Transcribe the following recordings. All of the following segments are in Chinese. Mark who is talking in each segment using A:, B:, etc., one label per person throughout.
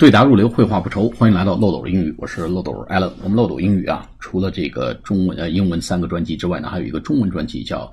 A: 对答如流，绘画不愁。欢迎来到漏斗英语，我是漏斗 Allen。我们漏斗英语啊，除了这个中文呃英文三个专辑之外呢，还有一个中文专辑叫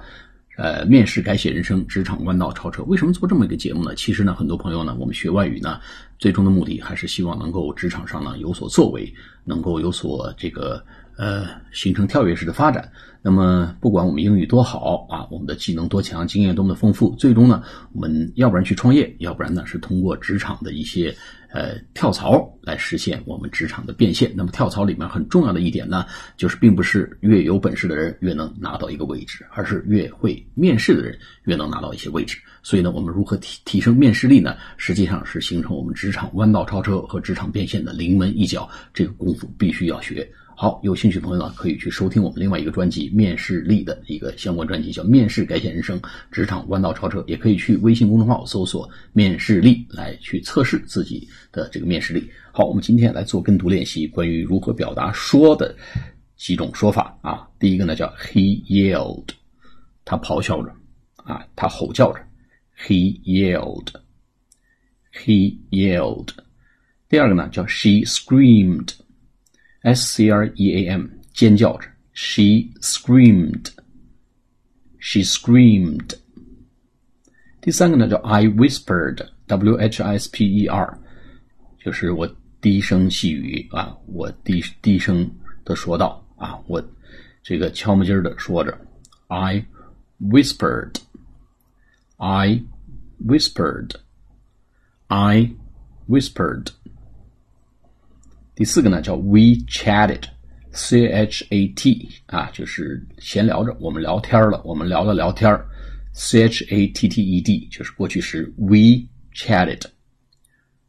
A: 呃面试改写人生，职场弯道超车。为什么做这么一个节目呢？其实呢，很多朋友呢，我们学外语呢，最终的目的还是希望能够职场上呢有所作为，能够有所这个呃形成跳跃式的发展。那么不管我们英语多好啊，我们的技能多强，经验多么的丰富，最终呢，我们要不然去创业，要不然呢是通过职场的一些。呃，跳槽来实现我们职场的变现。那么跳槽里面很重要的一点呢，就是并不是越有本事的人越能拿到一个位置，而是越会面试的人越能拿到一些位置。所以呢，我们如何提提升面试力呢？实际上是形成我们职职场弯道超车和职场变现的临门一脚。这个功夫必须要学。好，有兴趣的朋友呢，可以去收听我们另外一个专辑《面试力》的一个相关专辑，叫《面试改写人生，职场弯道超车》。也可以去微信公众号搜索“面试力”来去测试自己的这个面试力。好，我们今天来做跟读练习，关于如何表达说的几种说法啊。第一个呢叫 “he yelled”，他咆哮着啊，他吼叫着，“he yelled yelled”，“he yelled”。第二个呢叫 “she screamed”。S C R E A M，尖叫着，She screamed. She screamed. 第三个呢叫 I whispered，W H I S P E R，就是我低声细语啊，我低低声的说道啊，我这个悄没劲儿的说着，I whispered. I whispered. I whispered. 第四个呢叫 we chatted，c h a t 啊，就是闲聊着，我们聊天了，我们聊了聊天 c h a t t e d 就是过去时 we chatted，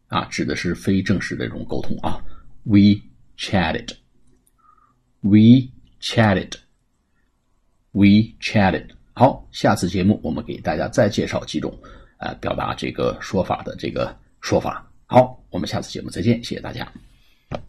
A: 啊，指的是非正式的这种沟通啊，we chatted，we chatted，we chatted。好，下次节目我们给大家再介绍几种 呃表达这个说法的这个说法。好，我们下次节目再见，谢谢大家。